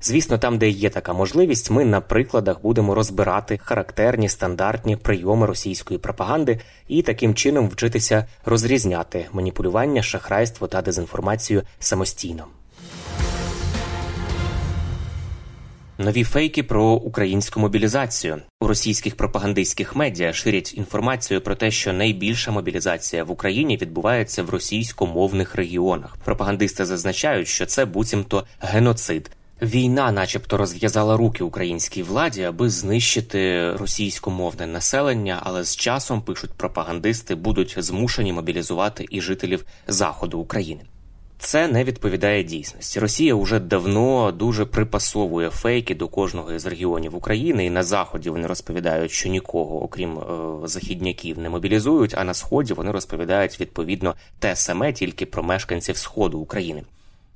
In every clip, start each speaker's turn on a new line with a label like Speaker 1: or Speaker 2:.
Speaker 1: Звісно, там, де є така можливість, ми на прикладах будемо розбирати характерні стандартні прийоми російської пропаганди і таким чином вчитися розрізняти маніпулювання, шахрайство та дезінформацію самостійно. Нові фейки про українську мобілізацію у російських пропагандистських медіа ширять інформацію про те, що найбільша мобілізація в Україні відбувається в російськомовних регіонах. Пропагандисти зазначають, що це буцімто геноцид. Війна, начебто, розв'язала руки українській владі, аби знищити російськомовне населення, але з часом пишуть пропагандисти будуть змушені мобілізувати і жителів заходу України. Це не відповідає дійсності. Росія вже давно дуже припасовує фейки до кожного із регіонів України, і на заході вони розповідають, що нікого, окрім е, західняків, не мобілізують. А на сході вони розповідають відповідно те саме, тільки про мешканців сходу України.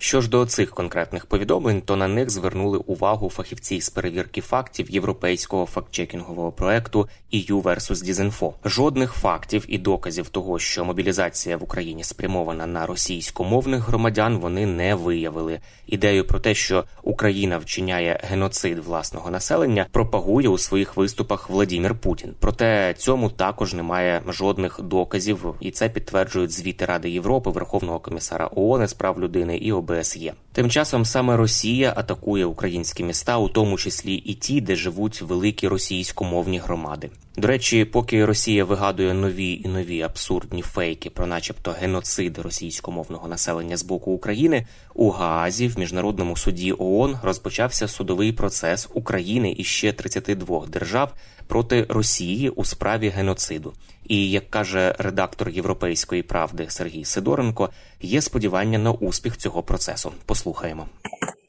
Speaker 1: Що ж до цих конкретних повідомлень, то на них звернули увагу фахівці з перевірки фактів європейського фактчекінгового проекту EU versus Disinfo. Жодних фактів і доказів того, що мобілізація в Україні спрямована на російськомовних громадян, вони не виявили. Ідею про те, що Україна вчиняє геноцид власного населення, пропагує у своїх виступах Владімір Путін. Проте цьому також немає жодних доказів, і це підтверджують звіти Ради Європи, Верховного комісара ООН з прав людини і ОБСЄ. Тим часом саме Росія атакує українські міста, у тому числі і ті, де живуть великі російськомовні громади. До речі, поки Росія вигадує нові і нові абсурдні фейки про, начебто, геноцид російськомовного населення з боку України, у Гаазі в міжнародному суді ООН розпочався судовий процес України і ще 32 держав проти Росії у справі геноциду. І як каже редактор Європейської правди Сергій Сидоренко, є сподівання на успіх цього процесу. Послухаємо.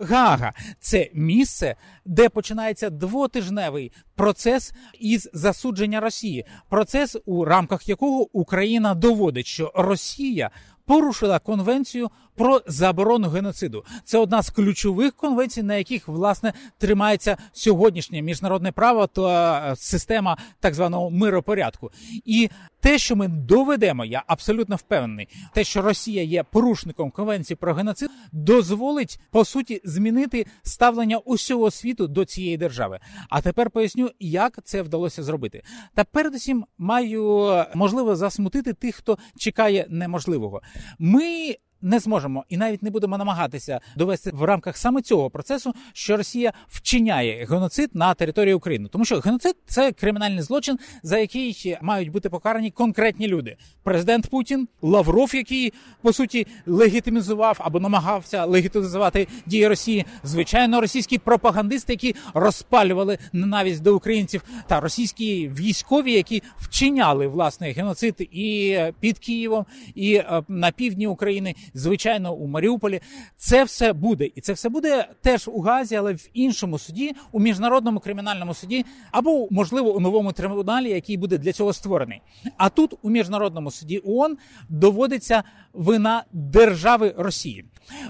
Speaker 2: Гага це місце, де починається двотижневий процес із засудження Росії. Процес, у рамках якого Україна доводить, що Росія порушила конвенцію про заборону геноциду. Це одна з ключових конвенцій, на яких власне тримається сьогоднішнє міжнародне право та система так званого миропорядку. І те, що ми доведемо, я абсолютно впевнений, те, що Росія є порушником конвенції про геноцид, дозволить по суті змінити ставлення усього світу до цієї держави. А тепер поясню, як це вдалося зробити. Та передусім маю можливо засмутити тих, хто чекає неможливого. Ми не зможемо і навіть не будемо намагатися довести в рамках саме цього процесу, що Росія вчиняє геноцид на території України, тому що геноцид це кримінальний злочин, за який мають бути покарані конкретні люди. Президент Путін, Лавров, який по суті легітимізував або намагався легітимізувати дії Росії, звичайно, російські пропагандисти, які розпалювали ненависть до українців, та російські військові, які вчиняли власне геноцид і під Києвом, і на півдні України звичайно, у Маріуполі. Це все буде, і це все буде теж у Газі, але в іншому суді, у міжнародному кримінальному суді, або можливо у новому трибуналі, який буде для цього створений. А тут у міжнародному суді ООН доводиться вина держави Росії.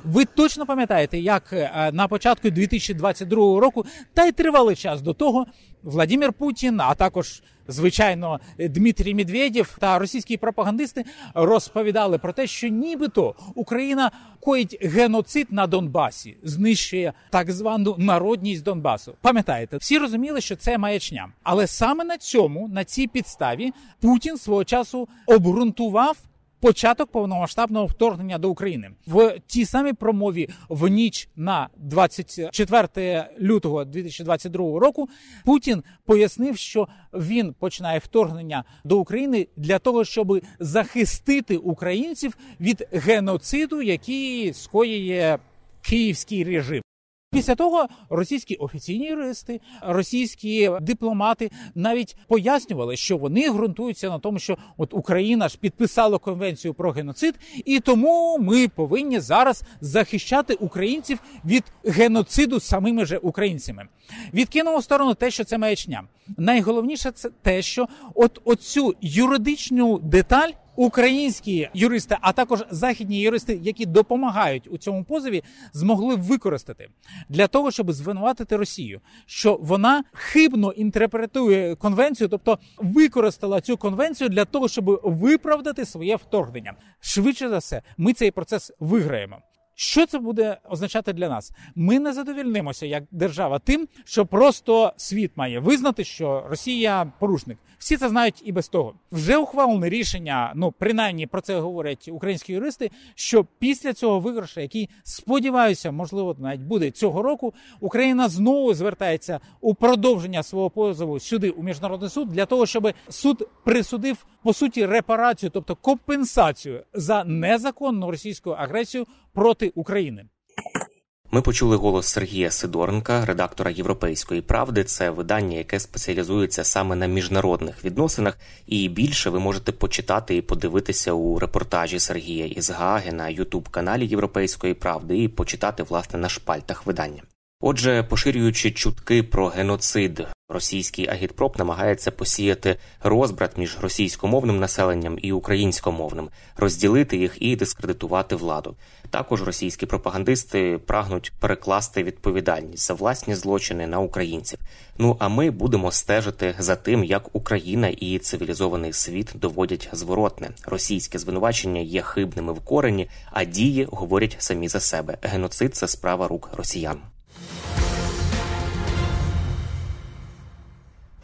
Speaker 2: Ви точно пам'ятаєте, як на початку 2022 року, та й тривалий час до того, Владимир Путін, а також звичайно Дмитрій Медведєв та російські пропагандисти розповідали про те, що нібито Україна коїть геноцид на Донбасі, знищує так звану народність Донбасу. Пам'ятаєте, всі розуміли, що це маячня, але саме на цьому, на цій підставі, Путін свого часу обґрунтував початок повномасштабного вторгнення до України в тій самій промові в ніч на 24 лютого 2022 року. Путін пояснив, що він починає вторгнення до України для того, щоб захистити українців від геноциду, який скоює київський режим. Після того російські офіційні юристи, російські дипломати навіть пояснювали, що вони ґрунтуються на тому, що от Україна ж підписала конвенцію про геноцид, і тому ми повинні зараз захищати українців від геноциду самими же українцями. Відкинемо сторону те, що це маячня. Найголовніше це те, що от оцю юридичну деталь українські юристи, а також західні юристи, які допомагають у цьому позові, змогли використати для того, щоб звинуватити Росію, що вона хибно інтерпретує конвенцію, тобто використала цю конвенцію для того, щоб виправдати своє вторгнення. Швидше за все, ми цей процес виграємо. Що це буде означати для нас? Ми не задовільнимося як держава тим, що просто світ має визнати, що Росія порушник. Всі це знають і без того. Вже ухвалене рішення. Ну принаймні про це говорять українські юристи. Що після цього виграшу, який сподіваюся, можливо, навіть буде цього року, Україна знову звертається у продовження свого позову сюди у міжнародний суд для того, щоб суд присудив по суті репарацію, тобто компенсацію за незаконну російську агресію проти України.
Speaker 1: Ми почули голос Сергія Сидоренка, редактора Європейської правди. Це видання, яке спеціалізується саме на міжнародних відносинах. І більше ви можете почитати і подивитися у репортажі Сергія із Гаги на Ютуб каналі Європейської правди і почитати власне на шпальтах видання. Отже, поширюючи чутки про геноцид, російський агітпроп намагається посіяти розбрат між російськомовним населенням і українськомовним, розділити їх і дискредитувати владу. Також російські пропагандисти прагнуть перекласти відповідальність за власні злочини на українців. Ну а ми будемо стежити за тим, як Україна і цивілізований світ доводять зворотне. Російське звинувачення є хибними в корені, а дії говорять самі за себе. Геноцид це справа рук росіян.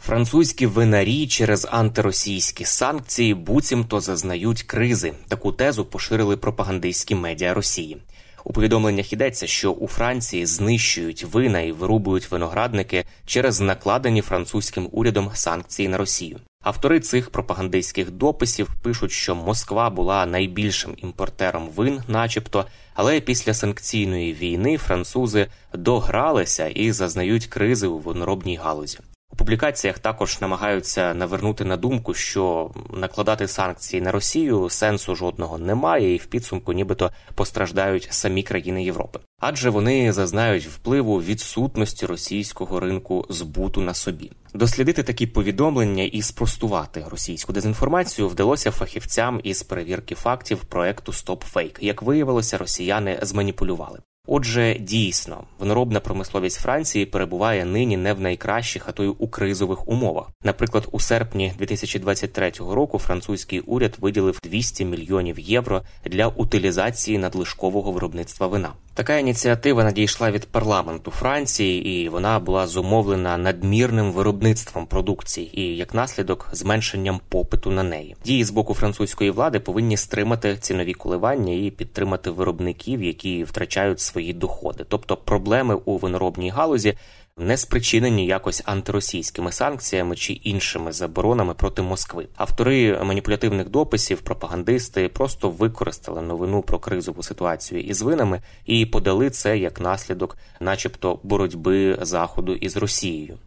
Speaker 1: Французькі винарі через антиросійські санкції буцімто зазнають кризи. Таку тезу поширили пропагандистські медіа Росії. У повідомленнях йдеться, що у Франції знищують вина і вирубують виноградники через накладені французьким урядом санкції на Росію. Автори цих пропагандистських дописів пишуть, що Москва була найбільшим імпортером вин, начебто, але після санкційної війни французи догралися і зазнають кризи у виноробній галузі. У публікаціях також намагаються навернути на думку, що накладати санкції на Росію сенсу жодного немає, і в підсумку, нібито постраждають самі країни Європи, адже вони зазнають впливу відсутності російського ринку збуту на собі. Дослідити такі повідомлення і спростувати російську дезінформацію вдалося фахівцям із перевірки фактів проекту StopFake. Як виявилося, росіяни зманіпулювали. Отже, дійсно, виноробна промисловість Франції перебуває нині не в найкращих, а то й у кризових умовах. Наприклад, у серпні 2023 року французький уряд виділив 200 мільйонів євро для утилізації надлишкового виробництва вина. Така ініціатива надійшла від парламенту Франції, і вона була зумовлена надмірним виробництвом продукції і як наслідок зменшенням попиту на неї. Дії з боку французької влади повинні стримати цінові коливання і підтримати виробників, які втрачають свої доходи. Тобто проблеми у виноробній галузі не спричинені якось антиросійськими санкціями чи іншими заборонами проти Москви. Автори маніпулятивних дописів, пропагандисти просто використали новину про кризову ситуацію із винами і подали це як наслідок, начебто, боротьби заходу із Росією.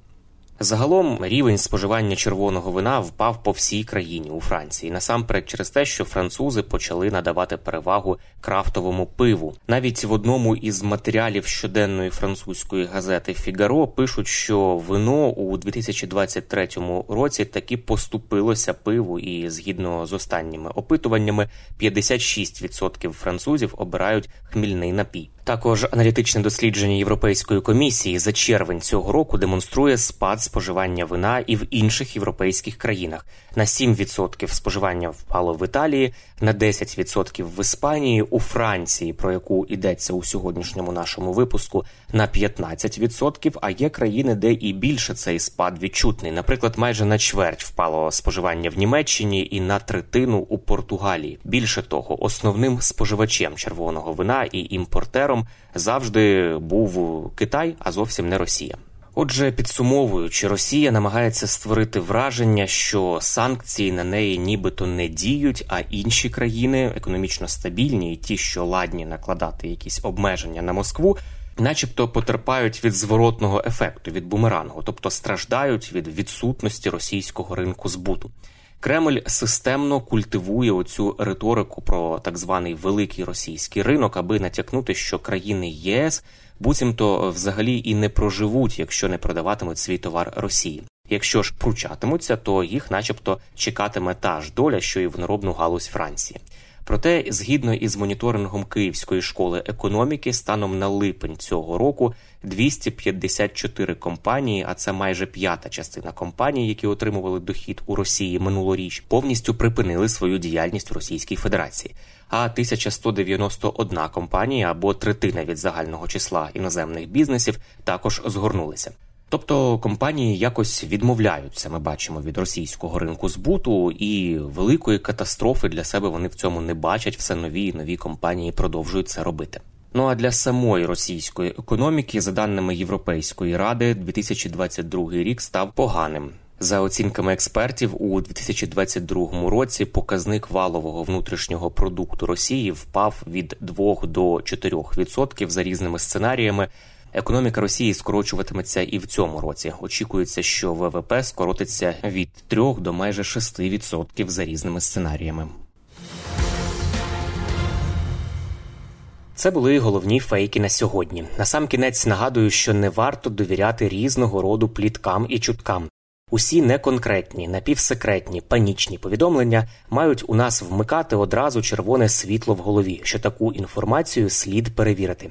Speaker 1: Загалом рівень споживання червоного вина впав по всій країні у Франції, насамперед через те, що французи почали надавати перевагу крафтовому пиву. Навіть в одному із матеріалів щоденної французької газети Фігаро пишуть, що вино у 2023 році таки поступилося пиву, і згідно з останніми опитуваннями, 56% французів обирають хмільний напій. Також аналітичне дослідження Європейської комісії за червень цього року демонструє спад споживання вина і в інших європейських країнах. На 7% споживання впало в Італії, на 10% в Іспанії, у Франції, про яку йдеться у сьогоднішньому нашому випуску, на 15%, А є країни, де і більше цей спад відчутний. Наприклад, майже на чверть впало споживання в Німеччині і на третину у Португалії. Більше того, основним споживачем червоного вина і імпортером завжди був Китай, а зовсім не Росія. Отже, підсумовуючи, Росія намагається створити враження, що санкції на неї нібито не діють, а інші країни економічно стабільні і ті, що ладні накладати якісь обмеження на Москву, начебто потерпають від зворотного ефекту, від бумерангу, тобто страждають від відсутності російського ринку збуту. Кремль системно культивує оцю риторику про так званий великий російський ринок, аби натякнути, що країни ЄС буцімто взагалі і не проживуть, якщо не продаватимуть свій товар Росії. Якщо ж пручатимуться, то їх, начебто, чекатиме та ж доля, що і в галузь Франції. Проте, згідно із моніторингом Київської школи економіки, станом на липень цього року 254 компанії, а це майже п'ята частина компаній, які отримували дохід у Росії минулоріч, повністю припинили свою діяльність в Російській Федерації. А 1191 компанія або третина від загального числа іноземних бізнесів також згорнулися. Тобто компанії якось відмовляються, ми бачимо від російського ринку збуту, і великої катастрофи для себе вони в цьому не бачать. Все нові і нові компанії продовжують це робити. Ну а для самої російської економіки, за даними Європейської ради, 2022 рік став поганим. За оцінками експертів, у 2022 році показник валового внутрішнього продукту Росії впав від 2 до 4% за різними сценаріями. Економіка Росії скорочуватиметься і в цьому році. Очікується, що ВВП скоротиться від 3 до майже 6% за різними сценаріями. Це були головні фейки на сьогодні. Насамкінець нагадую, що не варто довіряти різного роду пліткам і чуткам. Усі неконкретні, напівсекретні, панічні повідомлення мають у нас вмикати одразу червоне світло в голові, що таку інформацію слід перевірити